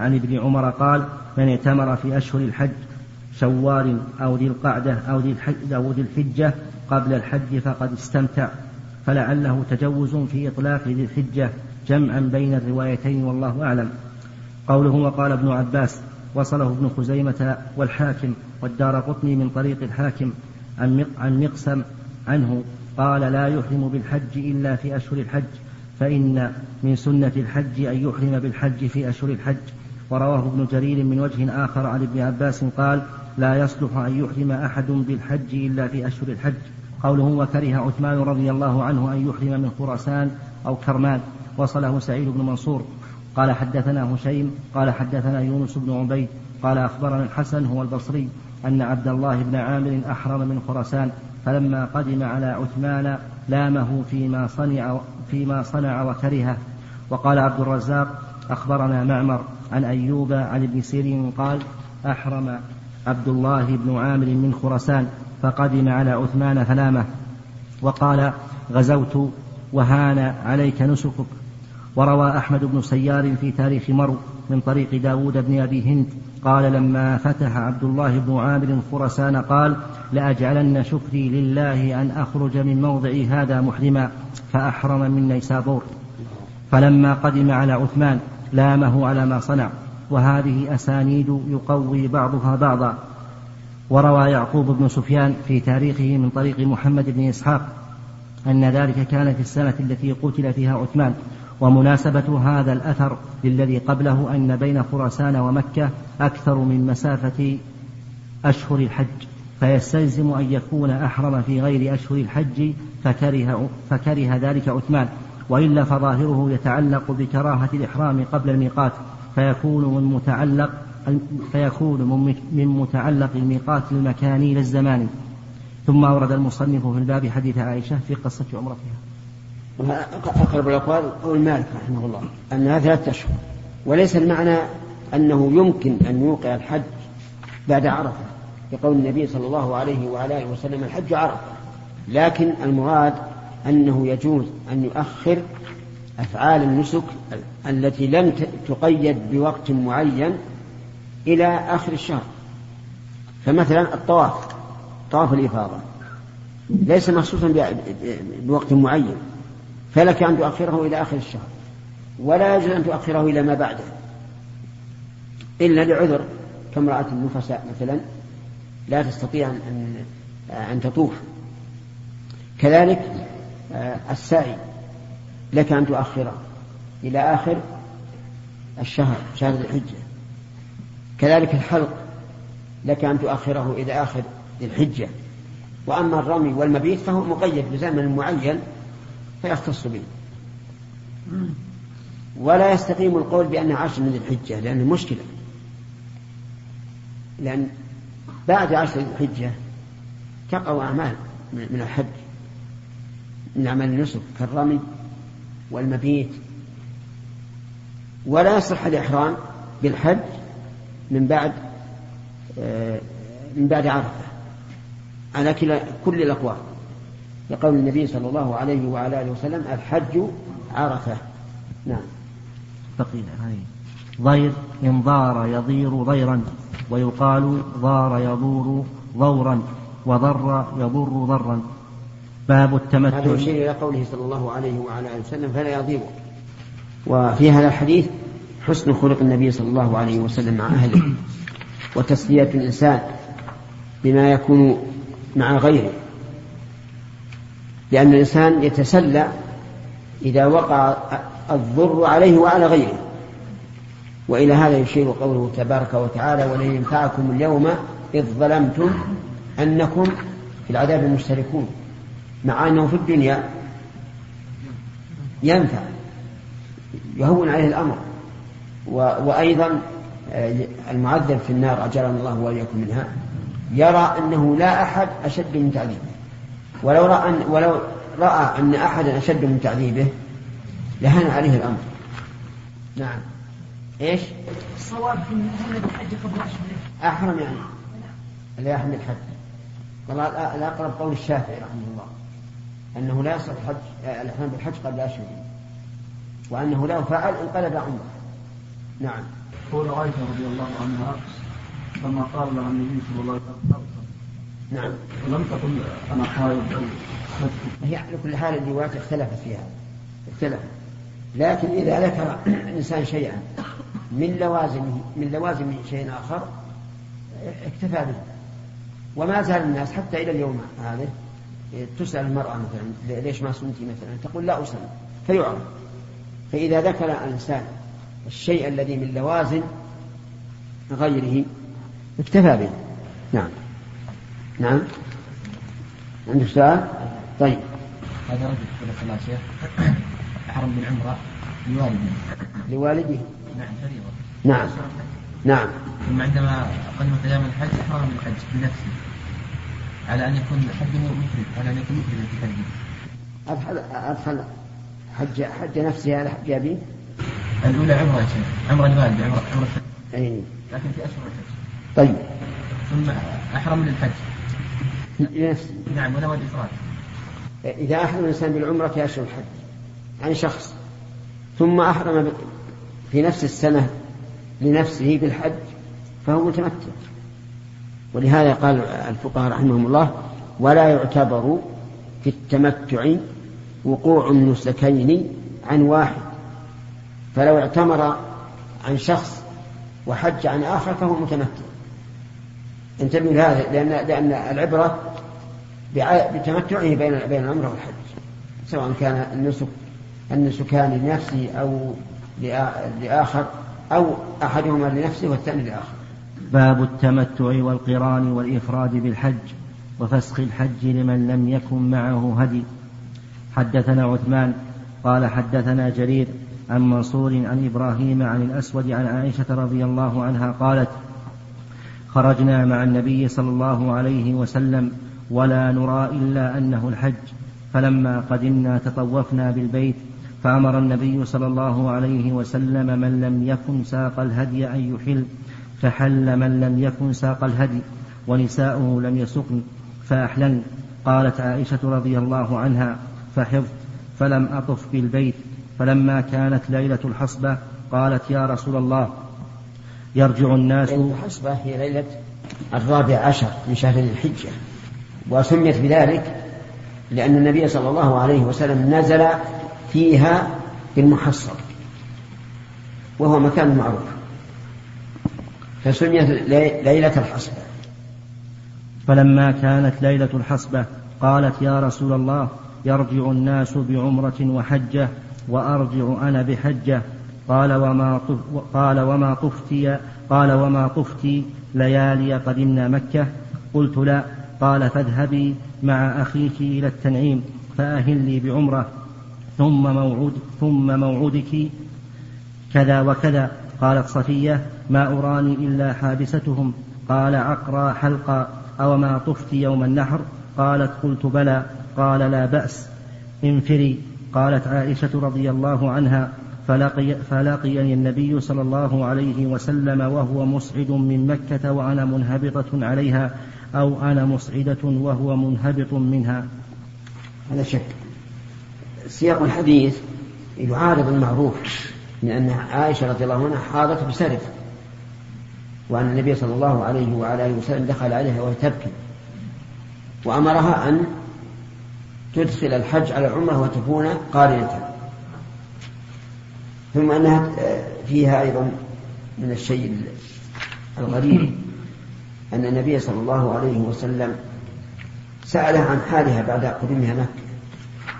عن ابن عمر قال من اعتمر في أشهر الحج شوال أو ذي القعدة أو ذي الحج أو ذي الحجة قبل الحج فقد استمتع فلعله تجوز في إطلاق ذي الحجة جمعا بين الروايتين والله أعلم. قوله وقال ابن عباس وصله ابن خزيمة والحاكم والدار قطني من طريق الحاكم عن مقسم عنه قال لا يحرم بالحج إلا في أشهر الحج فإن من سنة الحج أن يحرم بالحج في أشهر الحج ورواه ابن جرير من وجه آخر عن ابن عباس قال لا يصلح أن يحرم أحد بالحج إلا في أشهر الحج. قوله وكره عثمان رضي الله عنه أن يحرم من خراسان أو كرمان. وصله سعيد بن منصور. قال حدثنا هشيم. قال حدثنا يونس بن عبيد. قال أخبرنا الحسن هو البصري أن عبد الله بن عامر أحرم من خراسان. فلما قدم على عثمان لامه فيما صنع فيما صنع وكرهه. وقال عبد الرزاق أخبرنا معمر عن أيوب عن ابن سيرين قال أحرم عبد الله بن عامر من خراسان فقدم على عثمان فلامه وقال غزوت وهان عليك نسكك. وروى أحمد بن سيار في تاريخ مرو من طريق داود بن أبي هند قال لما فتح عبد الله بن عامر خرسان قال لأجعلن شكري لله أن أخرج من موضعي هذا محرما فأحرم من نيسابور فلما قدم على عثمان لامه على ما صنع وهذه أسانيد يقوي بعضها بعضا. وروى يعقوب بن سفيان في تاريخه من طريق محمد بن إسحاق أن ذلك كان في السنة التي قتل فيها عثمان ومناسبة هذا الأثر للذي قبله أن بين خراسان ومكة أكثر من مسافة أشهر الحج فيستلزم أن يكون أحرم في غير أشهر الحج فكره, فكره ذلك عثمان. وإلا فظاهره يتعلق بكراهة الإحرام قبل الميقات فيكون من متعلق فيكون من متعلق الميقات المكاني لا الزماني ثم أورد المصنف في الباب حديث عائشة في قصة عمرتها. أقرب الأقوال قول مالك رحمه الله أنها ثلاثة أشهر. وليس المعنى أنه يمكن أن يوقع الحج بعد عرفة لقول النبي صلى الله عليه وعلى آله وسلم الحج عرفة. لكن المراد أنه يجوز أن يؤخر أفعال النسك التي لم تقيد بوقت معين إلى آخر الشهر. فمثلا الطواف طواف الإفاضة. ليس مخصوصا بوقت معين. فلك أن تؤخره إلى آخر الشهر. ولا يجوز أن تؤخره إلى ما بعده. إلا لعذر كامرأة النفساء مثلا لا تستطيع أن أن تطوف. كذلك السعي لك أن تؤخره إلى آخر الشهر شهر الحجة. كذلك الحلق لك أن تؤخره إلى آخر الحجة. وأما الرمي والمبيت فهو مقيد بزمن معين فيختص به. ولا يستقيم القول بأن عشر من الحجة لأنه مشكلة. لأن بعد عشر الحجة تقع أعمال من الحج. من أعمال النسك كالرمي والمبيت. ولا يصح الإحرام بالحج من بعد آه، من بعد عرفة على كل الأقوال. لقول النبي صلى الله عليه وعلى آله وسلم الحج عرفة. نعم. بقي ضير إن ضار يضير ضيرا ويقال ضار يضور ضورا وضر يضر ضرا. باب التمتع. هذا يشير إلى قوله صلى الله عليه وعلى آله وسلم فلا يضير وفي هذا الحديث حسن خلق النبي صلى الله عليه وسلم مع أهله وتسلية الإنسان بما يكون مع غيره. لأن الإنسان يتسلى إذا وقع الضر عليه وعلى غيره. وإلى هذا يشير قوله تبارك وتعالى ولن ينفعكم اليوم إذ ظلمتم أنكم في العذاب مشتركون مع أنه في الدنيا ينفع يهون عليه الأمر. وأيضا آه، المعذب في النار أجرنا الله وإياكم منها يرى أنه لا أحد أشد من تعذيبه. ولو رأى أن ولو رأى أن أحدا أشد من تعذيبه لهان عليه الأمر. نعم. إيش؟ الصواب في أن الحج قبل أشهر أحرم يعني. لا يحمل الحج. والله الأقرب قول الشافعي رحمه الله. أنه لا يصح الحج الإحرام آه، بالحج قبل أشهر وأنه لو فعل انقلب عمرة. نعم. قول عائشة رضي الله عنها لما قال لها النبي صلى الله عليه وسلم نعم. ولم تقل أنا حائض هي على كل حال الروايات اختلفت فيها اختلفت لكن إذا ذكر الإنسان شيئا من لوازمه من لوازم شيء آخر اكتفى به. وما زال الناس حتى إلى اليوم هذا تسأل المرأة مثلا ليش ما صمتي مثلا؟ تقول لا أصلي فيعرف فإذا ذكر الإنسان الشيء الذي من لوازم غيره اكتفى به. نعم. نعم. عندك سؤال؟ طيب. هذا رجل يقول الله شيخ أحرم بالعمرة لوالده. لوالده؟ نعم فريضة. نعم. نعم. ثم عندما قدمت أيام الحج أحرم بالحج بنفسه على أن يكون حجه مفرد على أن يكون مفردا في حجه أدخل أدخل حج حج نفسه على حج أبيه؟ الأولى عمرة يا شيخ عمرة لوالده عمرة عمرة أي. لكن في أشهر الحج. طيب. ثم أحرم للحج. لنفسه. نعم ونوى الإفراد إذا أحرم الإنسان بالعمرة في أشهر الحج عن شخص ثم أحرم في نفس السنة لنفسه بالحج فهو متمتع. ولهذا قال الفقهاء رحمهم الله ولا يعتبر في التمتع وقوع النسكين عن واحد. فلو اعتمر عن شخص وحج عن آخر فهو متمتع. انتبهوا لهذا لأن لأن العبرة بتمتعه بين بين العمرة والحج سواء كان النسك النسكان لنفسه أو لآخر أو أحدهما لنفسه والثاني لآخر. باب التمتع والقران والإفراد بالحج وفسخ الحج لمن لم يكن معه هدي. حدثنا عثمان قال حدثنا جرير عن منصور عن إبراهيم عن الأسود عن عائشة رضي الله عنها قالت خرجنا مع النبي صلى الله عليه وسلم ولا نرى إلا أنه الحج فلما قدمنا تطوفنا بالبيت فأمر النبي صلى الله عليه وسلم من لم يكن ساق الهدي أن يحل فحل من لم يكن ساق الهدي ونساؤه لم يسقن فأحللن قالت عائشة رضي الله عنها فحفظت فلم أطف بالبيت فلما كانت ليلة الحصبة قالت يا رسول الله يرجع الناس ليلة الحصبة هي ليلة الرابع عشر من شهر الحجة. وسميت بذلك لأن النبي صلى الله عليه وسلم نزل فيها بالمحصر وهو مكان معروف. فسميت ليلة الحصبة. فلما كانت ليلة الحصبة قالت يا رسول الله يرجع الناس بعمرة وحجة وأرجع أنا بحجة. قال وما قال وما طفتي قال وما طفتي ليالي قدمنا مكة. قلت لا. قال فاذهبي مع أخيك إلى التنعيم فأهلي بعمرة. ثم موعود ثم موعودك كذا وكذا. قالت صفية ما أراني إلا حابستهم قال عقرى حلقا أو ما طفت يوم النحر؟ قالت قلت بلى. قال لا بأس. انفري. قالت عائشة رضي الله عنها فلقي فلقيني النبي صلى الله عليه وسلم وهو مصعد من مكة وأنا منهبطة عليها أو أنا مصعدة وهو منهبط منها. هذا شك. سياق الحديث يعارض المعروف من أن عائشة رضي الله عنها حاضت بسرف وأن النبي صلى الله عليه وعلى آله وسلم دخل عليها وهي تبكي. وأمرها أن تدخل الحج على العمرة وتكون قارنة. ثم أنها فيها أيضا من الشيء الغريب أن النبي صلى الله عليه وسلم سألها عن حالها بعد قدومها مكة.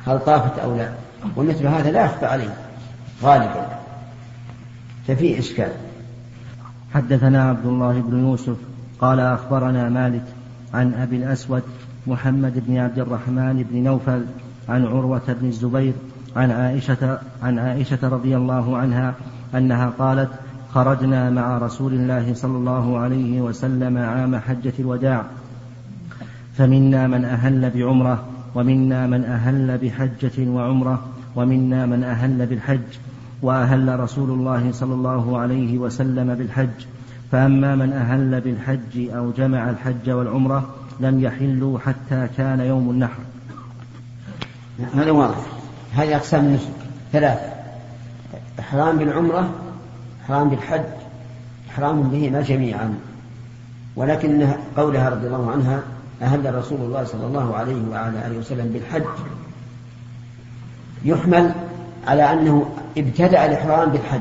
هل طافت أو لا؟ ومثل هذا لا يخفى عليه غالبا. ففي إشكال. حدثنا عبد الله بن يوسف قال أخبرنا مالك عن أبي الأسود محمد بن عبد الرحمن بن نوفل عن عروة بن الزبير عن عائشة عن عائشة رضي الله عنها أنها قالت خرجنا مع رسول الله صلى الله عليه وسلم عام حجة الوداع فمنا من أهل بعمرة ومنا من أهل بحجة وعمرة ومنا من أهل بالحج وأهل رسول الله صلى الله عليه وسلم بالحج. فأما من أهل بالحج أو جمع الحج والعمرة لم يحلوا حتى كان يوم النحر. هذا واضح. هذه أقسام النسك. ثلاثة إحرام بالعمرة إحرام بالحج إحرام بهما جميعا. ولكن قولها رضي الله عنها أهل رسول الله صلى الله عليه وعلى آله وسلم بالحج. يحمل على أنه ابتدأ الإحرام بالحج.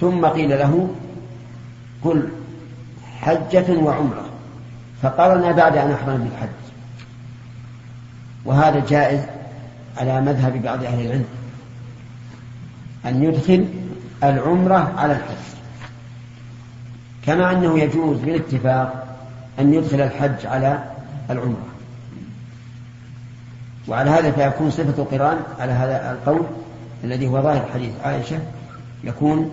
ثم قيل له قل حجة وعمرة. فقرن بعد أن أحرم بالحج. وهذا جائز على مذهب بعض أهل العلم. أن يدخل العمرة على الحج. كما أنه يجوز بالاتفاق أن يدخل الحج على العمرة. وعلى هذا فيكون صفة القرآن على هذا القول الذي هو ظاهر حديث عائشة يكون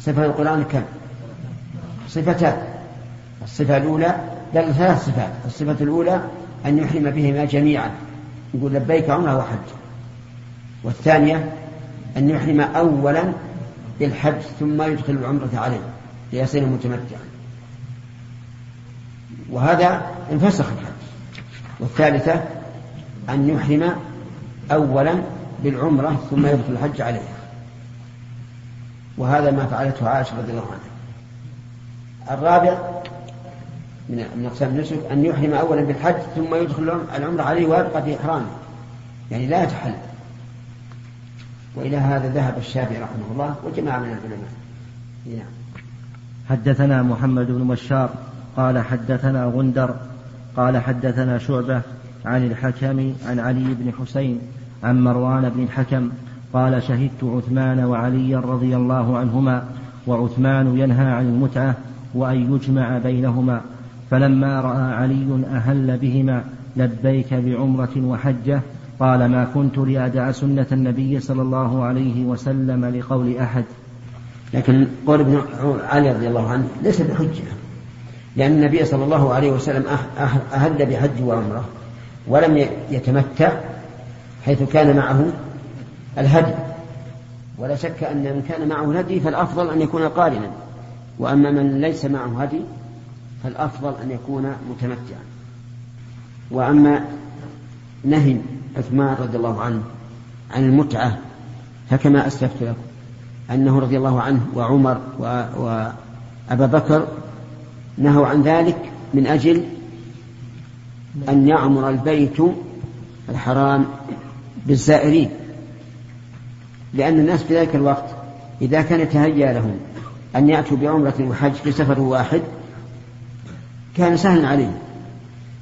صفة القرآن كم؟ صفتان. الصفة الأولى بل ثلاث صفات. الصفة الأولى أن يحرم بهما جميعا. يقول لبيك عمرة وحج. والثانية أن يحرم أولا بالحج ثم يدخل العمرة عليه ليصير متمتعا. وهذا انفسخ الحج والثالثة أن يحرم أولا بالعمرة ثم يدخل الحج عليها. وهذا ما فعلته عائشة رضي الله عنها. الرابع من من أقسام النسك أن يحرم أولا بالحج ثم يدخل العمرة عليه ويبقى في إحرامه. يعني لا يتحل وإلى هذا ذهب الشافعي رحمه الله وجماعة من العلماء. نعم. حدثنا محمد بن بشار قال حدثنا غندر قال حدثنا شعبة عن الحكم عن علي بن حسين عن مروان بن الحكم قال شهدت عثمان وعليا رضي الله عنهما وعثمان ينهى عن المتعة وأن يجمع بينهما فلما رأى علي أهل بهما لبيك بعمرة وحجة قال ما كنت لأدع سنة النبي صلى الله عليه وسلم لقول أحد. لكن قول ابن علي رضي الله عنه ليس بحجة لأن النبي صلى الله عليه وسلم أهل بحج وعمرة. ولم يتمتع حيث كان معه الهدي. ولا شك أن من كان معه هدي فالأفضل أن يكون قارنا. وأما من ليس معه هدي فالأفضل أن يكون متمتعا. وأما نهي عثمان رضي الله عنه عن المتعة فكما أسلفت لكم أنه رضي الله عنه وعمر وأبا بكر نهوا عن ذلك من أجل أن يعمر البيت الحرام بالزائرين لأن الناس في ذلك الوقت إذا كان يتهيأ لهم أن يأتوا بعمرة وحج في سفر واحد كان سهلا عليهم.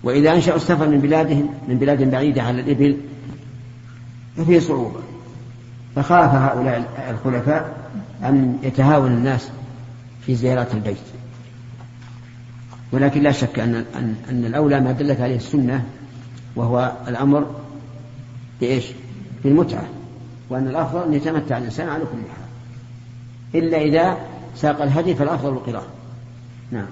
وإذا أنشأوا السفر من بلادهم من بلاد بعيدة على الإبل ففيه صعوبة. فخاف هؤلاء الخلفاء أن يتهاون الناس في زيارات البيت. ولكن لا شك أن أن, أن الأولى ما دلت عليه السنة وهو الأمر بإيش؟ بالمتعة. وأن الأفضل أن يتمتع الإنسان على كل حال. إلا إذا ساق الهدي فالأفضل القراءة نعم.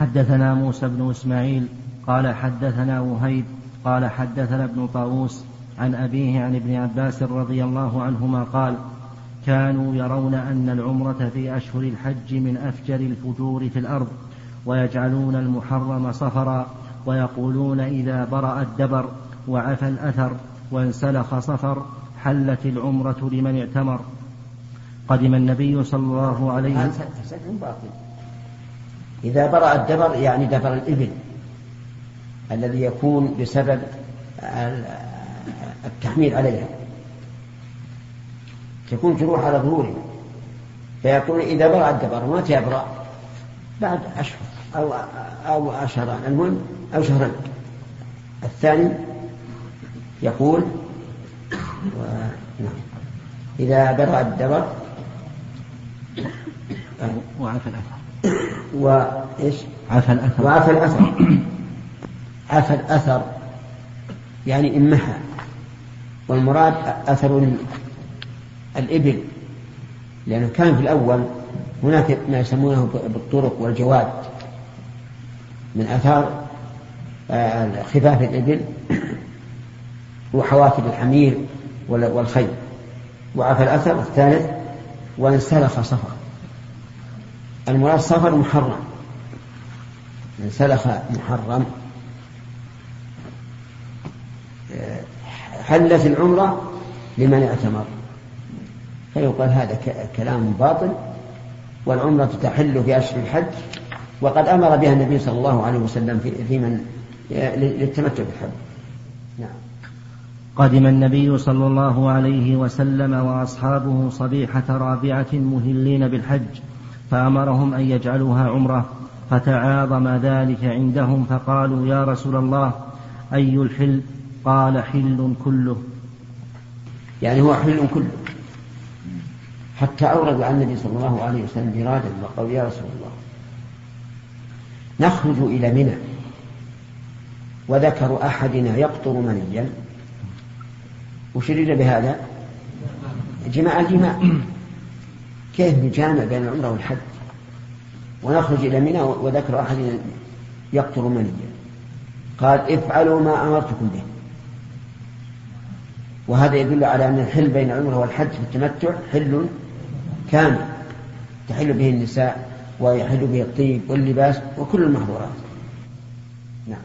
حدثنا موسى بن إسماعيل قال حدثنا وهيب قال حدثنا ابن طاووس عن أبيه عن ابن عباس رضي الله عنهما قال كانوا يرون أن العمرة في أشهر الحج من أفجر الفجور في الأرض ويجعلون المحرم صفرا ويقولون إذا برأ الدبر وعفى الأثر وانسلخ صفر حلت العمرة لمن اعتمر. قدم النبي صلى الله عليه وسلم إذا برأ الدبر يعني دبر الإبل الذي يكون بسبب التحميل عليها. تكون جروح على ظهوره فيقول إذا برأ الدبر متى يبرأ بعد أشهر أو أو أشهران المهم أو شهرين. الثاني يقول و... نعم. إذا برأ الدبر وعفى الأثر. وإيش؟ عفى الأثر. وعفى الأثر. عفى الأثر يعني انمحى والمراد أثر الإبل لأنه كان في الأول هناك ما يسمونه بالطرق والجواد من آثار آه، خفاف الإبل وحوافر الحمير والخيل. وعفى الأثر الثالث وانسلخ صفر المراد صفر محرم. انسلخ محرم. آه، حلت العمرة لمن اعتمر. فيقال هذا كلام باطل. والعمرة تحل في أشهر الحج وقد أمر بها النبي صلى الله عليه وسلم في, في من للتمتع بالحج. نعم. قدم النبي صلى الله عليه وسلم وأصحابه صبيحة رابعة مهلين بالحج فأمرهم أن يجعلوها عمرة فتعاظم ذلك عندهم فقالوا يا رسول الله أي الحل؟ قال حل كله. يعني هو حل كله. حتى أوردوا عن النبي صلى الله عليه وسلم جرادا وقالوا يا رسول الله نخرج إلى منى. وذكر أحدنا يقطر منيا. وشرد بهذا؟ جماع الجماع. كيف نجامع بين العمرة والحج؟ ونخرج إلى منى وذكر أحدنا يقطر منيا. قال افعلوا ما أمرتكم به. وهذا يدل على أن الحل بين العمرة والحج في التمتع حل كامل تحل به النساء ويحل به الطيب واللباس وكل المحظورات. نعم.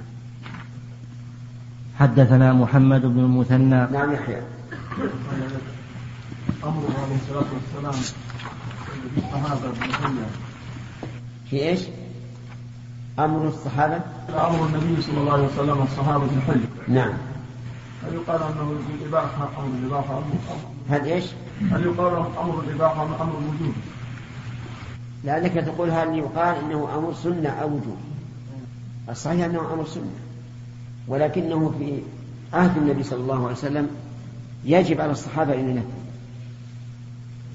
حدثنا محمد بن المثنى. نعم يحيى. أمر عليه الصلاة والسلام الصحابة في إيش؟ أمر الصحابة؟ أمر النبي صلى الله عليه وسلم الصحابة الحج نعم. هل يقال أنه الإباحة أمر الإباحة هل إيش؟ هل يقال أمر الإباحة أم أمر الوجوب؟ لأنك تقول هل يقال إنه أمر سنة أو وجوب الصحيح أنه أمر سنة. ولكنه في عهد النبي صلى الله عليه وسلم يجب على الصحابة أن ينفذوا.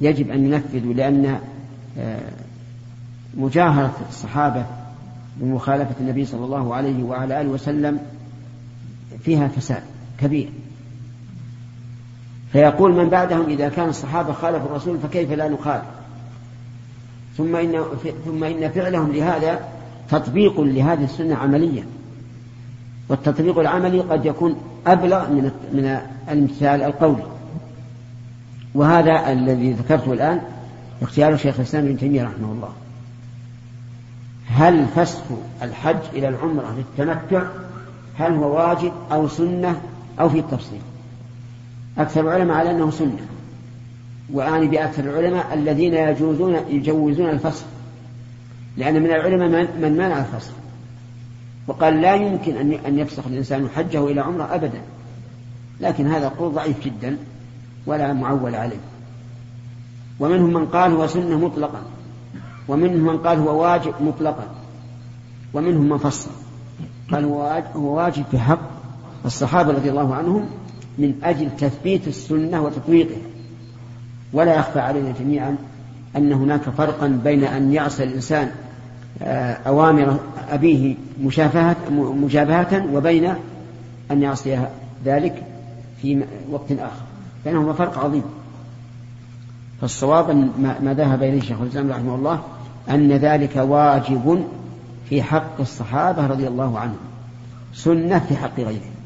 يجب أن ينفذوا لأن آه، مجاهرة الصحابة بمخالفة النبي صلى الله عليه وعلى آله وسلم فيها فساد. كبير. فيقول من بعدهم إذا كان الصحابة خالفوا الرسول فكيف لا نخالف؟ ثم إن, ثم إن فعلهم لهذا تطبيق لهذه السنة عمليا. والتطبيق العملي قد يكون أبلغ من من الامتثال القولي. وهذا الذي ذكرته الآن اختيار شيخ الإسلام ابن تيمية رحمه الله. هل فسخ الحج إلى العمرة للتمتع؟ هل هو واجب أو سنة؟ أو في التفصيل. أكثر العلماء على أنه سنة. وآني بأكثر العلماء الذين يجوزون يجوزون الفصل. لأن من العلماء من, من منع الفصل. وقال لا يمكن أن يفسخ الإنسان حجه إلى عمره أبدا. لكن هذا قول ضعيف جدا ولا معول عليه. ومنهم من قال هو سنة مطلقا. ومنهم من قال هو واجب مطلقا. ومنهم من فصل. قال هو واجب في حق الصحابة رضي الله عنهم من أجل تثبيت السنة وتطبيقها ولا يخفى علينا جميعا أن هناك فرقا بين أن يعصي الإنسان آه، أوامر أبيه مشافهة مجابهة وبين أن يعصي ذلك في وقت آخر. بينهما فرق عظيم. فالصواب ما ذهب إليه شيخ الإسلام رحمه الله أن ذلك واجب في حق الصحابة رضي الله عنهم. سنة في حق غيرهم.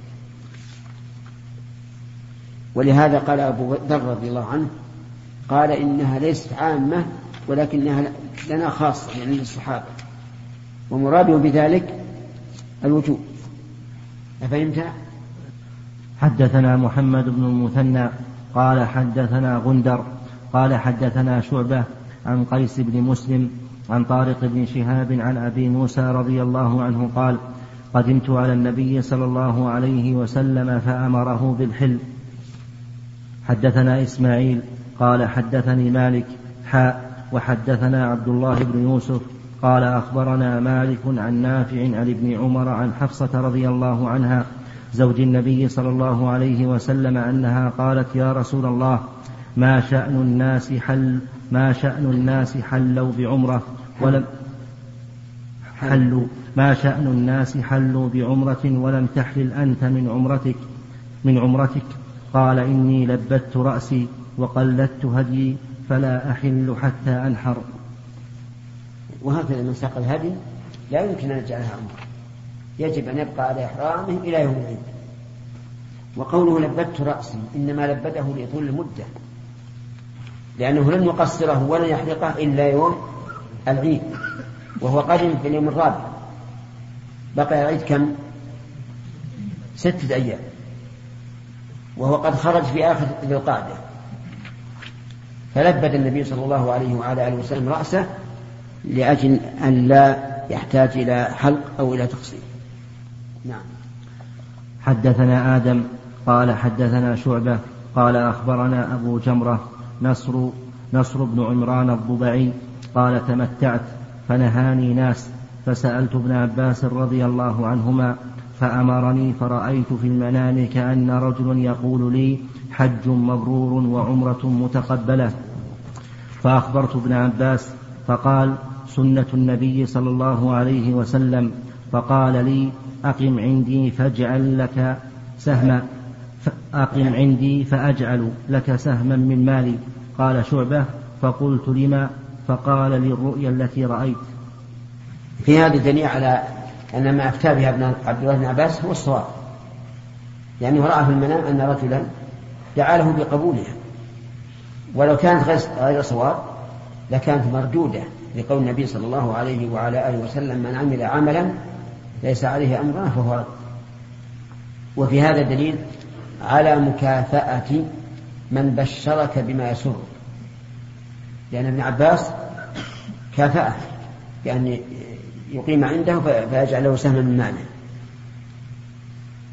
ولهذا قال أبو ذر رضي الله عنه قال إنها ليست عامة ولكنها لنا خاصة يعني للصحابة ومراده بذلك الوجوب. أفهمت؟ حدثنا محمد بن المثنى قال حدثنا غندر قال حدثنا شعبة عن قيس بن مسلم عن طارق بن شهاب عن أبي موسى رضي الله عنه قال قدمت على النبي صلى الله عليه وسلم فأمره بالحل. حدثنا إسماعيل قال حدثني مالك حاء وحدثنا عبد الله بن يوسف قال أخبرنا مالك عن نافع عن ابن عمر عن حفصة رضي الله عنها زوج النبي صلى الله عليه وسلم أنها قالت يا رسول الله ما شأن الناس حل ما شأن الناس حلوا بعمرة ولم حلوا ما شأن الناس حلوا بعمرة ولم تحلل أنت من عمرتك من عمرتك قال إني لبت رأسي وقلدت هدي فلا أحل حتى أنحر. وهكذا من ساق الهدي لا يمكن أن يجعلها عمرة يجب أن يبقى على إحرامه إلى يوم العيد. وقوله لبت رأسي إنما لبده لطول المدة لأنه لن يقصره ولا يحرقه إلا يوم العيد وهو قادم في اليوم الرابع. بقي العيد كم؟ ستة أيام. وهو قد خرج في آخر ذي القعدة. فلبد النبي صلى الله عليه وعلى آله وسلم رأسه لأجل أن لا يحتاج إلى حلق أو إلى تقصير. نعم. حدثنا آدم قال حدثنا شعبة قال أخبرنا أبو جمرة نصر نصر بن عمران الضبعي قال تمتعت فنهاني ناس فسألت ابن عباس رضي الله عنهما فأمرني فرأيت في المنام كأن رجل يقول لي حج مبرور وعمرة متقبلة. فأخبرت ابن عباس فقال سنة النبي صلى الله عليه وسلم. فقال لي أقم عندي فاجعل لك سهما أقم عندي فأجعل لك سهما من مالي. قال شعبة فقلت لما؟ فقال للرؤيا التي رأيت. في هذا دليل على أن ما أفتى ابن عبد الله بن عباس هو الصواب. لأنه رأى في المنام أن رجلا دعا له بقبولها. ولو كانت غير صواب لكانت مردودة لقول النبي صلى الله عليه وعلى آله وسلم من عمل عملا ليس عليه أمرنا فهو رد. وفي هذا دليل على مكافأة من بشرك بما يسر لأن ابن عباس كافأه بأن يقيم عنده فيجعل له سهما من ماله.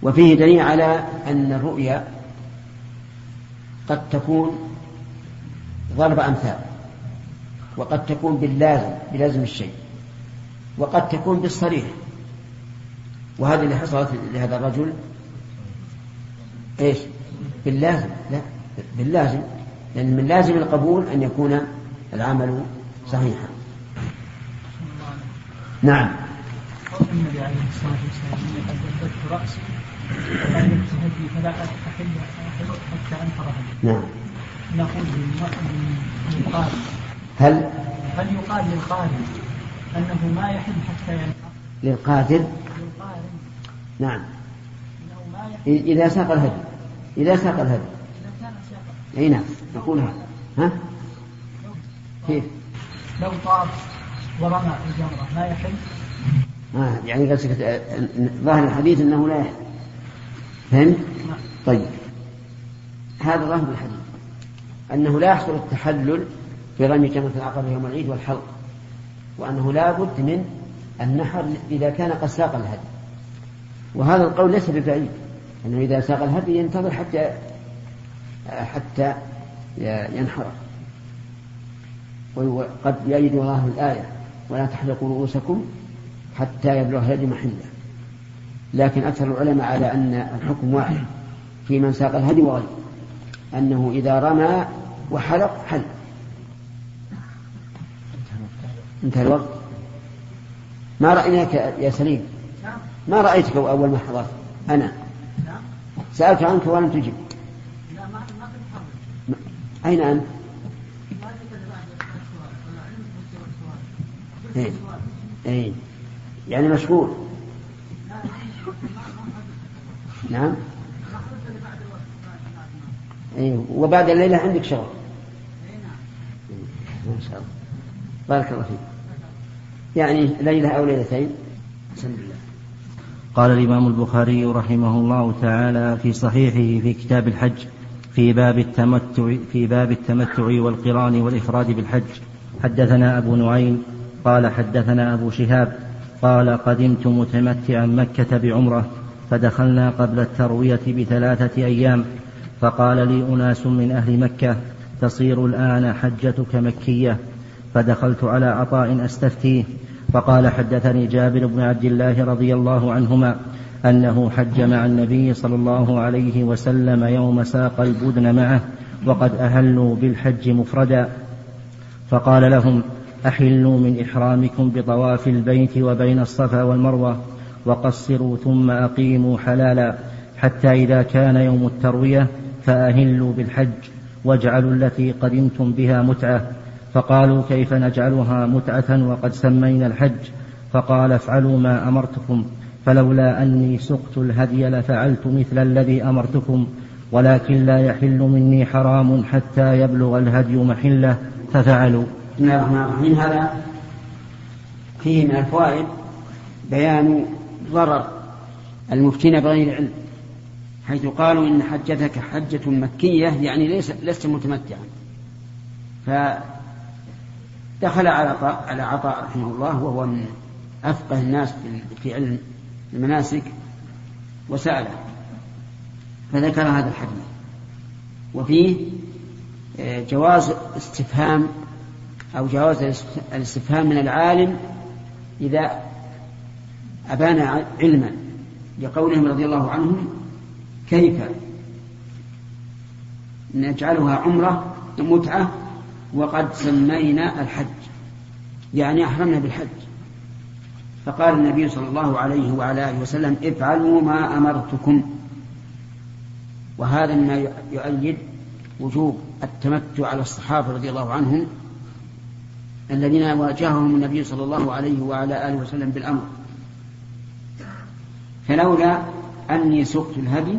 وفيه دليل على أن الرؤيا قد تكون ضرب أمثال وقد تكون باللازم بلازم الشيء وقد تكون بالصريح. وهذا اللي حصلت لهذا الرجل إيش؟ باللازم لا باللازم لأن من لازم القبول أن يكون العمل صحيحا. نعم. النبي عليه الصلاة والسلام رأسي هدي فلا أحل حتى أنفر هدي نعم. نقول للقارئ هل؟ هل يقال للقارئ أنه ما يحل حتى ينفر للقادر للقارئ. نعم. إذا ساق الهدي إذا ساق الهدي. أي نعم. نقول هذا. ها؟ كيف؟ لو طاف ورمى الجمرة ما يحل. آه يعني قصدك آه، ظاهر الحديث أنه لا يحل. فهمت؟ طيب. هذا ظاهر الحديث. أنه لا يحصل التحلل في رمي جمرة العقبة يوم العيد والحلق. وأنه لا بد من النحر إذا كان قد ساق الهدي. وهذا القول ليس ببعيد. أنه إذا ساق الهدي ينتظر حتى حتى ينحره وقد يجد الله الآية. ولا تحلقوا رؤوسكم حتى يبلغ الهدي محله. لكن أكثر العلماء على أن الحكم واحد في من ساق الهدي وغيره أنه إذا رمى وحلق حل. انتهى الوقت. ما رأيناك يا سليم؟ ما رأيتك أول ما حضرت؟ أنا. سألت عنك ولم تجب. أين أنت؟ إيه. إيه. يعني مشغول. نعم. إيه. وبعد الليلة عندك شغل. ما شاء الله. بارك الله فيك. يعني ليلة أو ليلتين. بسم الله قال الإمام البخاري رحمه الله تعالى في صحيحه في كتاب الحج في باب التمتع في باب التمتع والقران والإفراد بالحج. حدثنا أبو نعيم قال حدثنا أبو شهاب قال قدمت متمتعا مكة بعمرة فدخلنا قبل التروية بثلاثة أيام فقال لي أناس من أهل مكة تصير الآن حجتك مكية. فدخلت على عطاء أستفتيه فقال حدثني جابر بن عبد الله رضي الله عنهما أنه حج مع النبي صلى الله عليه وسلم يوم ساق البدن معه وقد أهلوا بالحج مفردا. فقال لهم أحلوا من إحرامكم بطواف البيت وبين الصفا والمروة وقصروا ثم أقيموا حلالا حتى إذا كان يوم التروية فأهلوا بالحج واجعلوا التي قدمتم بها متعة. فقالوا كيف نجعلها متعة وقد سمينا الحج؟ فقال افعلوا ما أمرتكم فلولا أني سقت الهدي لفعلت مثل الذي أمرتكم ولكن لا يحل مني حرام حتى يبلغ الهدي محلة ففعلوا. بسم الله الرحمن الرحيم. هذا فيه من الفوائد بيان ضرر المفتين بغير علم حيث قالوا إن حجتك حجة مكية يعني ليس لست متمتعا. دخل على عطاء على عطاء رحمه الله وهو من أفقه الناس في علم المناسك وسأله فذكر هذا الحديث. وفيه آه، جواز استفهام أو جواز الاستفهام من العالم إذا أبان علما لقولهم رضي الله عنهم كيف نجعلها عمرة متعة وقد سمينا الحج يعني أحرمنا بالحج. فقال النبي صلى الله عليه وعلى آله وسلم افعلوا ما أمرتكم. وهذا مما يؤيد وجوب التمتع على الصحابة رضي الله عنهم الذين واجههم النبي صلى الله عليه وعلى آله وسلم بالأمر. فلولا أني سقت الهدي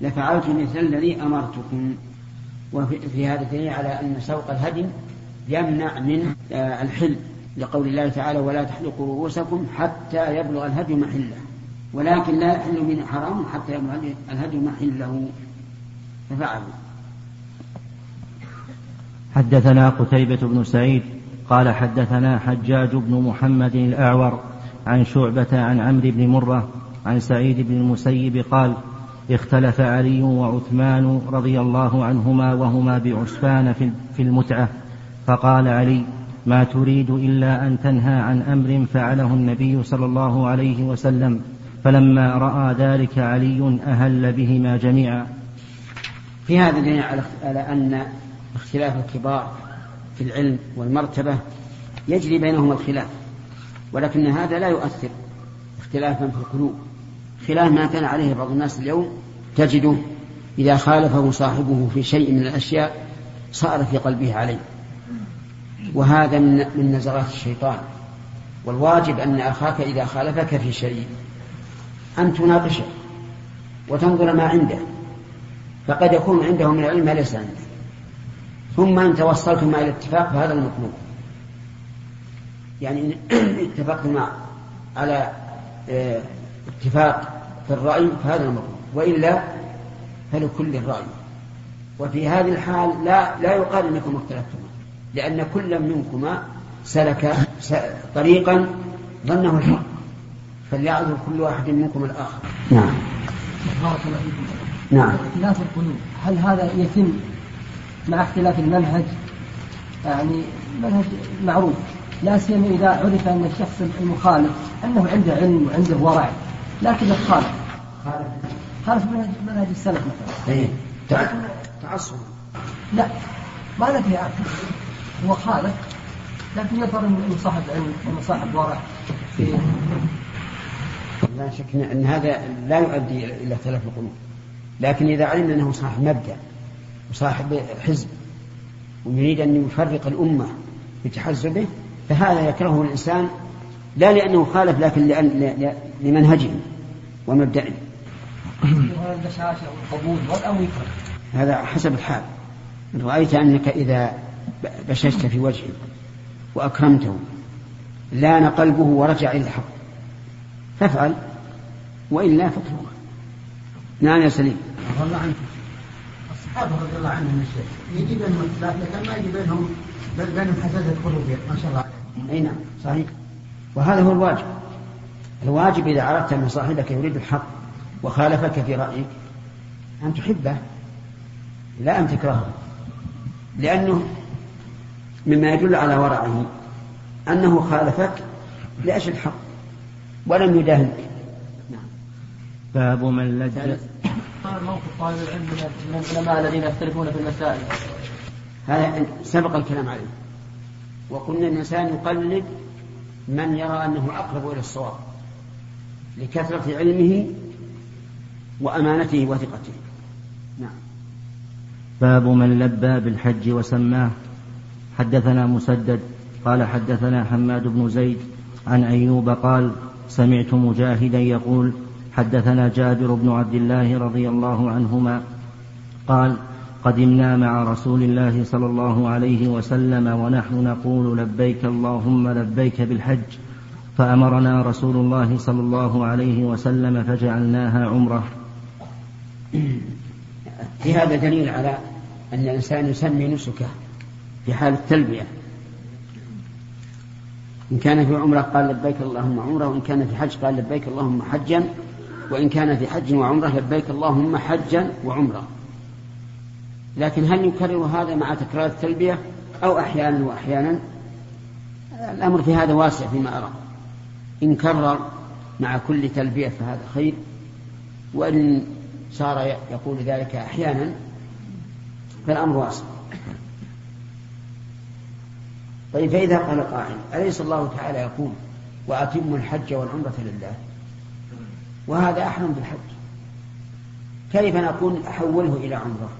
لفعلت مثل الذي أمرتكم. وفي هذا دليل على أن سوق الهدي يمنع من آه، الحل لقول الله تعالى ولا تحلقوا رؤوسكم حتى يبلغ الهدي محله. ولكن لا يحل من حرام حتى يبلغ الهدي محله. ففعلوا. حدثنا قتيبة بن سعيد قال حدثنا حجاج بن محمد الأعور عن شعبة عن عمرو بن مرة عن سعيد بن المسيب قال اختلف علي وعثمان رضي الله عنهما وهما بعسفان في المتعة فقال علي ما تريد إلا أن تنهى عن أمر فعله النبي صلى الله عليه وسلم فلما رأى ذلك علي أهل بهما جميعا. في هذا دليل على أن اختلاف الكبار في العلم والمرتبة يجري بينهم الخلاف ولكن هذا لا يؤثر اختلافا في القلوب. خلاف ما كان عليه بعض الناس اليوم تجده إذا خالفه صاحبه في شيء من الأشياء صار في قلبه عليه. وهذا من من نزغات الشيطان. والواجب أن أخاك إذا خالفك في شيء أن تناقشه وتنظر ما عنده فقد يكون عنده من العلم ما ليس عندك ثم إن توصلتم إلى اتفاق فهذا المطلوب. يعني إن اتفقتم على آه اتفاق في الرأي فهذا المطلوب. وإلا فلكل الرأي. وفي هذه الحال لا لا يقال إنكم اختلفتما لأن كل منكما سلك طريقا ظنه الحق. فليعذر كل واحد منكم الآخر. نعم. بارك الله فيكم نعم. اختلاف القلوب هل هذا يتم مع اختلاف المنهج يعني منهج معروف. لا سيما إذا عرف أن الشخص المخالف أنه عنده علم وعنده ورع لكنه خالف خالف منهج منهج السلف مثلا. إيه. تعصب. لا ما له هو خالف لكن يظهر انه صاحب علم إنه صاحب ورع. لا شك ان هذا لا يؤدي إلى اختلاف القلوب. لكن إذا علم أنه صاحب مبدأ وصاحب حزب ويريد أن يفرق الأمة بتحزبه فهذا يكرهه الإنسان لا لأنه خالف لكن لأن لمنهجه ومبدئه هذا حسب الحال. إن رأيت أنك إذا بششت في وجهه وأكرمته لأن قلبه ورجع إلى الحق. فافعل وإلا فاتركه. نعم يا سليم. رضي الله عنك الصحابة رضي الله عنهم الشيخ يجي بينهم اختلاف لكن ما يجي بينهم بينهم حساسة قلوب ما شاء الله عليهم. أي نعم صحيح. وهذا هو الواجب. الواجب إذا عرفت أن صاحبك يريد الحق وخالفك في رأيك أن تحبه لا أن تكرهه. لأنه مما يدل على ورعه أنه خالفك لأجل الحق ولم يداهنك. نعم. باب من لج موقف طالب العلم من العلماء الذين يختلفون في المسائل. هذا سبق الكلام عليه. وقلنا الإنسان يقلد من يرى أنه أقرب إلى الصواب لكثرة علمه وأمانته وثقته. نعم. باب من لبى بالحج وسماه. حدثنا مسدد قال حدثنا حماد بن زيد عن أيوب قال سمعت مجاهدا يقول حدثنا جابر بن عبد الله رضي الله عنهما قال قدمنا مع رسول الله صلى الله عليه وسلم ونحن نقول لبيك اللهم لبيك بالحج فأمرنا رسول الله صلى الله عليه وسلم فجعلناها عمرة. في هذا دليل على أن الإنسان يسمي نسكه في حال التلبية. إن كان في عمرة قال لبيك اللهم عمرة وإن كان في حج قال لبيك اللهم حجا. وإن كان في حج وعمرة لبيك اللهم حجا وعمرة. لكن هل يكرر هذا مع تكرار التلبية أو أحيانا وأحيانا؟ الأمر في هذا واسع فيما أرى. إن كرر مع كل تلبية فهذا خير. وإن صار يقول ذلك أحيانا فالأمر واسع. طيب فإذا قال قائل أليس الله تعالى يقول وأتموا الحج والعمرة لله وهذا أحرم بالحج كيف نقول أحوله إلى عمرة؟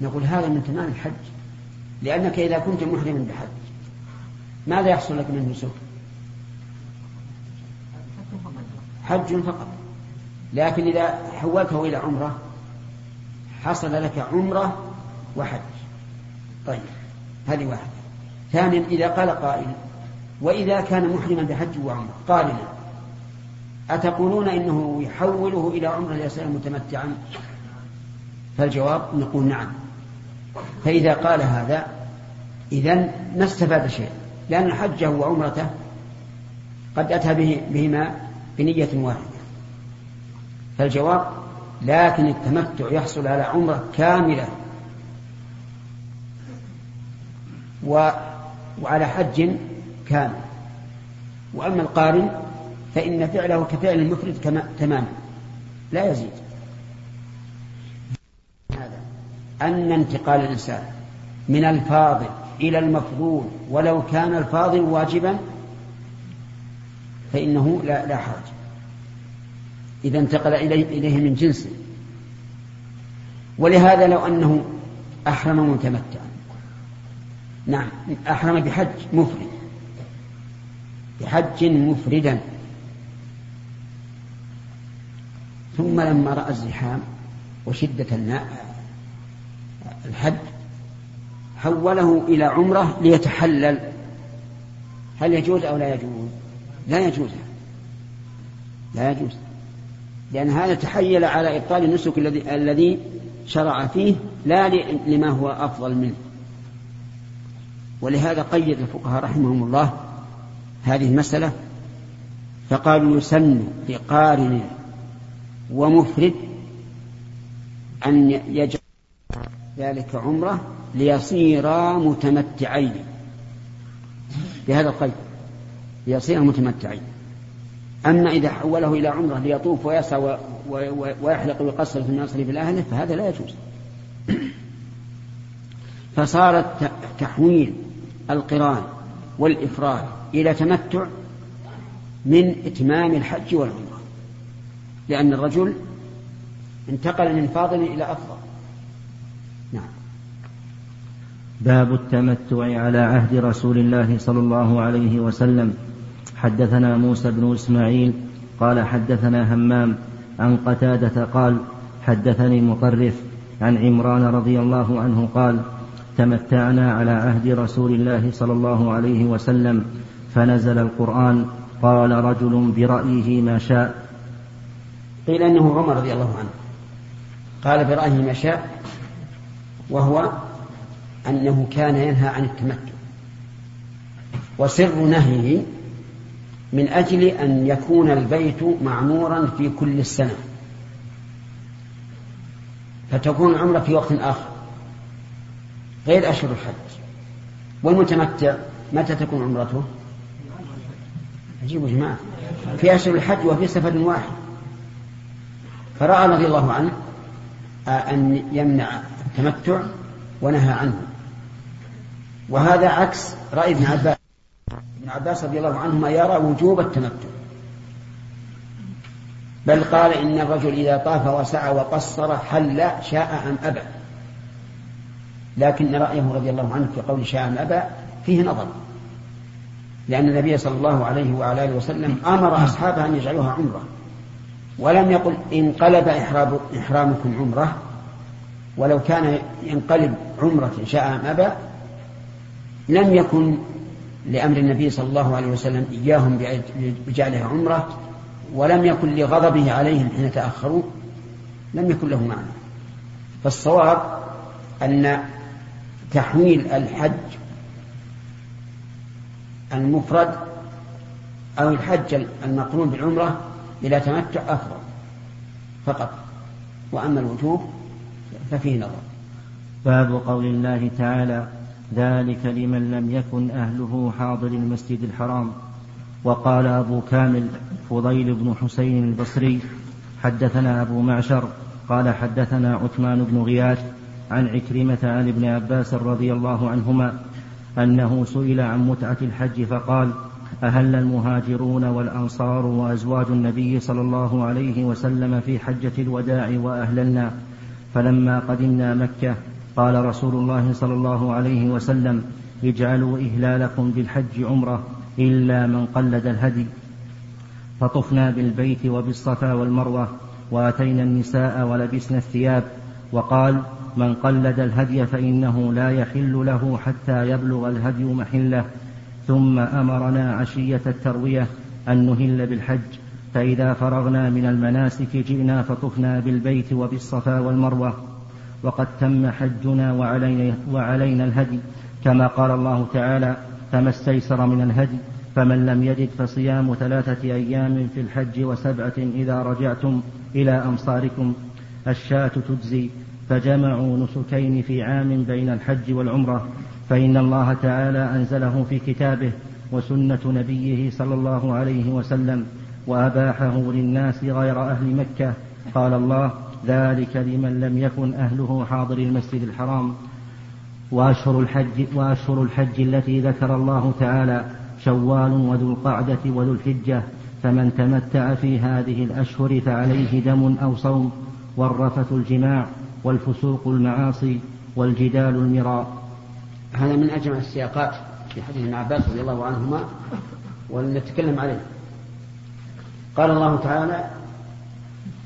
نقول هذا من تمام الحج لأنك إذا كنت محرما بحج ماذا يحصل لك من نسك؟ حج فقط. لكن إذا حولته إلى عمرة حصل لك عمرة وحج. طيب هذه واحدة. ثانيا إذا قال قائل وإذا كان محرما بحج وعمرة قارنا أتقولون إنه يحوله إلى عمرة ليصير متمتعا؟ فالجواب نقول نعم. فإذا قال هذا إذا ما استفاد شيء لأن حجه وعمرته قد أتى به بهما بنية واحدة. فالجواب لكن التمتع يحصل على عمرة كاملة. و وعلى حج كامل. وأما القارن فإن فعله كفعل المفرد تماما. لا يزيد. هذا. أن انتقال الإنسان من الفاضل إلى المفضول ولو كان الفاضل واجبا فإنه لا, لا حرج. إذا انتقل إليه, إليه من جنسه ولهذا لو أنه أحرم متمتعا. نعم أحرم بحج مفرد. بحج مفردا. ثم لما رأى الزحام وشدة الحج حوله إلى عمرة ليتحلل. هل يجوز أو لا يجوز؟ لا يجوز. لا يجوز. لأن هذا تحيل على إبطال النسك الذي الذي شرع فيه لا لما هو أفضل منه. ولهذا قيد الفقهاء رحمهم الله هذه المسألة فقالوا يسن لقارن ومفرد أن يجعل ذلك عمرة ليصيرا متمتعين. بهذا القيد ليصيرا متمتعين. أما إذا حوله إلى عمرة ليطوف ويسعى ويحلق ويقصر ثم يصرف إلى أهله فهذا لا يجوز. فصار تحويل القران والإفراد إلى تمتع من إتمام الحج والعمرة. لأن الرجل انتقل من فاضل إلى أفضل. نعم. باب التمتع على عهد رسول الله صلى الله عليه وسلم. حدثنا موسى بن إسماعيل قال حدثنا همام عن قتادة قال حدثني مطرف عن عمران رضي الله عنه قال تمتعنا على عهد رسول الله صلى الله عليه وسلم فنزل القرآن قال رجل برأيه ما شاء قيل أنه عمر رضي الله عنه. قال برأيه ما شاء وهو أنه كان ينهى عن التمتع. وسر نهيه من أجل أن يكون البيت معمورا في كل السنة. فتكون العمرة في وقت آخر. غير أشهر الحج. والمتمتع متى تكون عمرته؟ عجيب يا جماعة. في أشهر الحج وفي سفر واحد. فرأى رضي الله عنه أن يمنع التمتع ونهى عنه. وهذا عكس رأي ابن عباس. ابن عباس رضي الله عنهما يرى وجوب التمتع. بل قال إن الرجل إذا طاف وسعى وقصر حل شاء أم أبى. لكن رأيه رضي الله عنه في قول شاء أم أبى فيه نظر. لأن النبي صلى الله عليه وعلى آله وسلم أمر أصحابه أن يجعلوها عمرة. ولم يقل انقلب إحرامكم عمرة. ولو كان ينقلب عمرة شاء أم أبى لم يكن لأمر النبي صلى الله عليه وسلم إياهم بجعلها عمرة ولم يكن لغضبه عليهم حين تأخروا لم يكن له معنى. فالصواب أن تحويل الحج المفرد أو الحج المقرون بالعمرة بلا تمتع أفضل فقط. وأما الوجوب ففيه نظر. باب قول الله تعالى ذلك لمن لم يكن أهله حاضر المسجد الحرام. وقال أبو كامل فضيل بن حسين البصري حدثنا أبو معشر قال حدثنا عثمان بن غياث عن عكرمة عن ابن عباس رضي الله عنهما أنه سئل عن متعة الحج فقال أهل المهاجرون والأنصار وأزواج النبي صلى الله عليه وسلم في حجة الوداع وأهللنا فلما قدمنا مكة قال رسول الله صلى الله عليه وسلم اجعلوا إهلالكم بالحج عمرة إلا من قلد الهدي. فطفنا بالبيت وبالصفا والمروة وأتينا النساء ولبسنا الثياب. وقال من قلد الهدي فإنه لا يحل له حتى يبلغ الهدي محله. ثم أمرنا عشية التروية أن نهل بالحج فإذا فرغنا من المناسك جئنا فطفنا بالبيت وبالصفا والمروة. وقد تم حجنا وعلينا, وعلينا الهدي كما قال الله تعالى فما استيسر من الهدي فمن لم يجد فصيام ثلاثة أيام في الحج وسبعة إذا رجعتم إلى أمصاركم. الشاة تجزي فجمعوا نسكين في عام بين الحج والعمرة فإن الله تعالى أنزله في كتابه وسنة نبيه صلى الله عليه وسلم وأباحه للناس غير أهل مكة. قال الله ذلك لمن لم يكن أهله حاضر المسجد الحرام. وأشهر الحج, وأشهر الحج التي ذكر الله تعالى شوال وذو القعدة وذو الحجة فمن تمتع في هذه الأشهر فعليه دم أو صوم والرفث الجماع. والفسوق المعاصي والجدال المراء. هذا من أجمع السياقات في حديث ابن عباس رضي الله عنهما ولنتكلم عليه. قال الله تعالى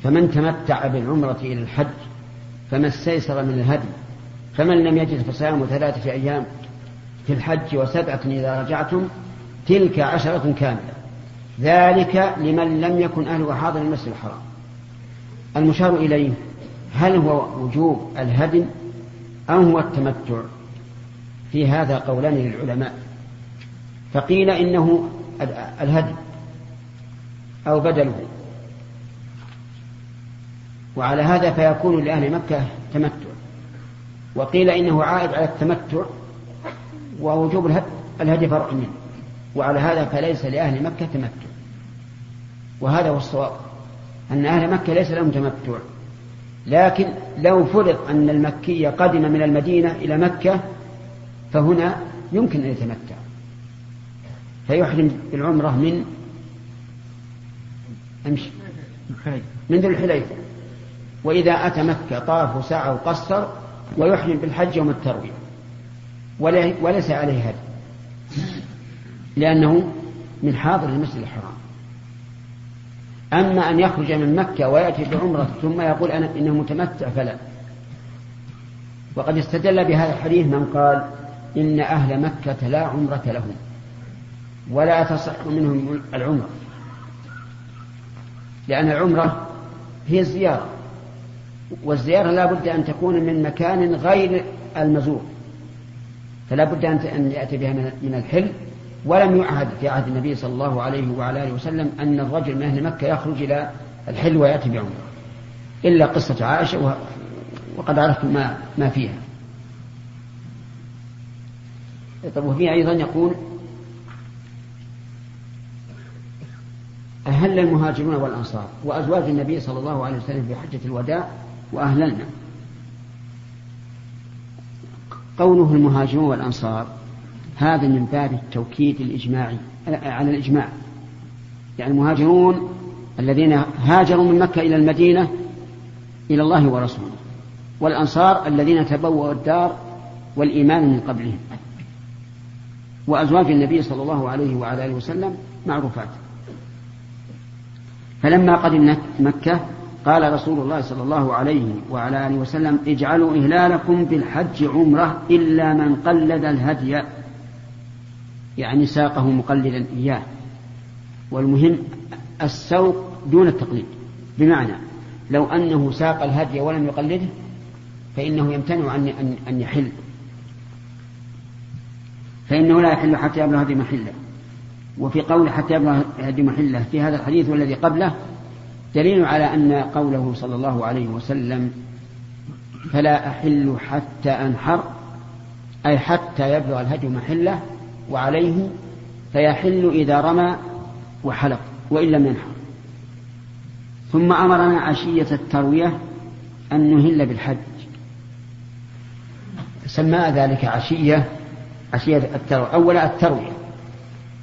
فمن تمتع بالعمرة إلى الحج فما استيسر من الهدي فمن لم يجد فصيام ثلاثة أيام في الحج وسبعة إذا رجعتم تلك عشرة كاملة. ذلك لمن لم يكن أهله حاضر المسجد الحرام. المشار إليه هل هو وجوب الهدي أو هو التمتع؟ في هذا قولان للعلماء. فقيل إنه الهدي أو بدله. وعلى هذا فيكون لأهل مكة تمتع. وقيل إنه عائد على التمتع ووجوب الهدي فرع منه. وعلى هذا فليس لأهل مكة تمتع. وهذا هو الصواب أن أهل مكة ليس لهم تمتع. لكن لو فرض أن المكي قدم من المدينة إلى مكة فهنا يمكن أن يتمتع. فيحرم بالعمرة من أمشي. من ذي الحليفة. وإذا أتى مكة طاف وسعى وقصر ويحرم بالحج يوم التروية وليس عليه هدي. لأنه من حاضر المسجد الحرام. أما أن يخرج من مكة ويأتي بعمرة ثم يقول أنا إنه متمتع فلا. وقد استدل بهذا الحديث من قال إن أهل مكة لا عمرة لهم ولا تصح منهم العمرة لأن العمرة هي الزيارة والزيارة لا بد أن تكون من مكان غير المزور فلا بد أن يأتي بها من الحل ولم يعهد في عهد النبي صلى الله عليه وعلى آله وسلم أن الرجل من أهل مكة يخرج إلى الحل ويأتي بعمرة. إلا قصة عائشة وقد عرفتم ما, ما فيها. طيب وفيه أيضا يقول أهل المهاجرون والأنصار وأزواج النبي صلى الله عليه وسلم في حجة الوداع وأهللنا. قوله المهاجرون والأنصار هذا من باب التوكيد الإجماعي على الإجماع. يعني المهاجرون الذين هاجروا من مكة إلى المدينة إلى الله ورسوله والأنصار الذين تبوأوا الدار والإيمان من قبلهم. وأزواج النبي صلى الله عليه وعلى آله وسلم معروفات. فلما قدمنا مكة قال رسول الله صلى الله عليه وعلى آله وسلم اجعلوا إهلالكم بالحج عمرة إلا من قلد الهدي. يعني ساقه مقلدا إياه. والمهم السوق دون التقليد. بمعنى لو أنه ساق الهدي ولم يقلده فإنه يمتنع أن أن يحل. فإنه لا يحل حتى يبلغ هذه محله. وفي قول حتى يبلغ هدي محله في هذا الحديث والذي قبله دليل على أن قوله صلى الله عليه وسلم فلا أحل حتى أنحر أي حتى يبلغ الهدي محله وعليه فيحل إذا رمى وحلق وإن لم ينحر. ثم أمرنا عشية التروية أن نهل بالحج. سمى ذلك عشية عشية التروية. أولا التروية.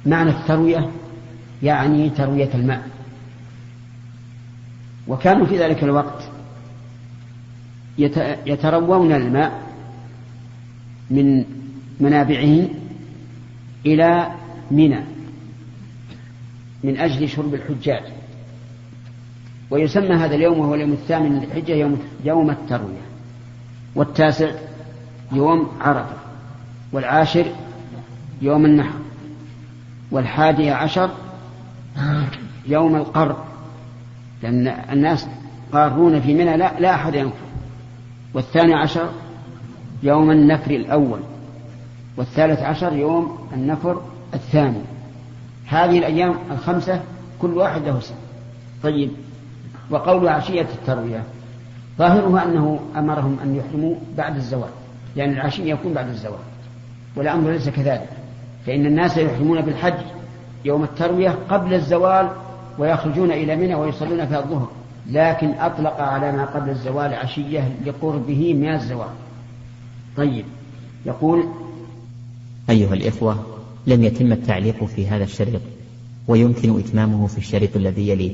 معنى التروية يعني تروية الماء. وكانوا في ذلك الوقت يتروون الماء من منابعهم إلى منى من أجل شرب الحجاج. ويسمى هذا اليوم وهو اليوم الثامن من الحجة يوم, يوم التروية. والتاسع يوم عرفة. والعاشر يوم النحر. والحادي عشر يوم القر لأن الناس قارون في منى لا, لا أحد ينكر. والثاني عشر يوم النفر الأول. والثالث عشر يوم النفر الثاني. هذه الأيام الخمسة كل واحد له سنة طيب وقول عشية التروية ظاهرها أنه أمرهم أن يحرموا بعد الزوال لأن يعني العشي يكون بعد الزوال والأمر ليس كذلك فإن الناس يحرمون بالحج يوم التروية قبل الزوال ويخرجون إلى منى ويصلون فيها الظهر لكن أطلق على ما قبل الزوال عشية لقربه من الزوال طيب يقول أيها الإخوة لم يتم التعليق في هذا الشريط ويمكن إتمامه في الشريط الذي يليه.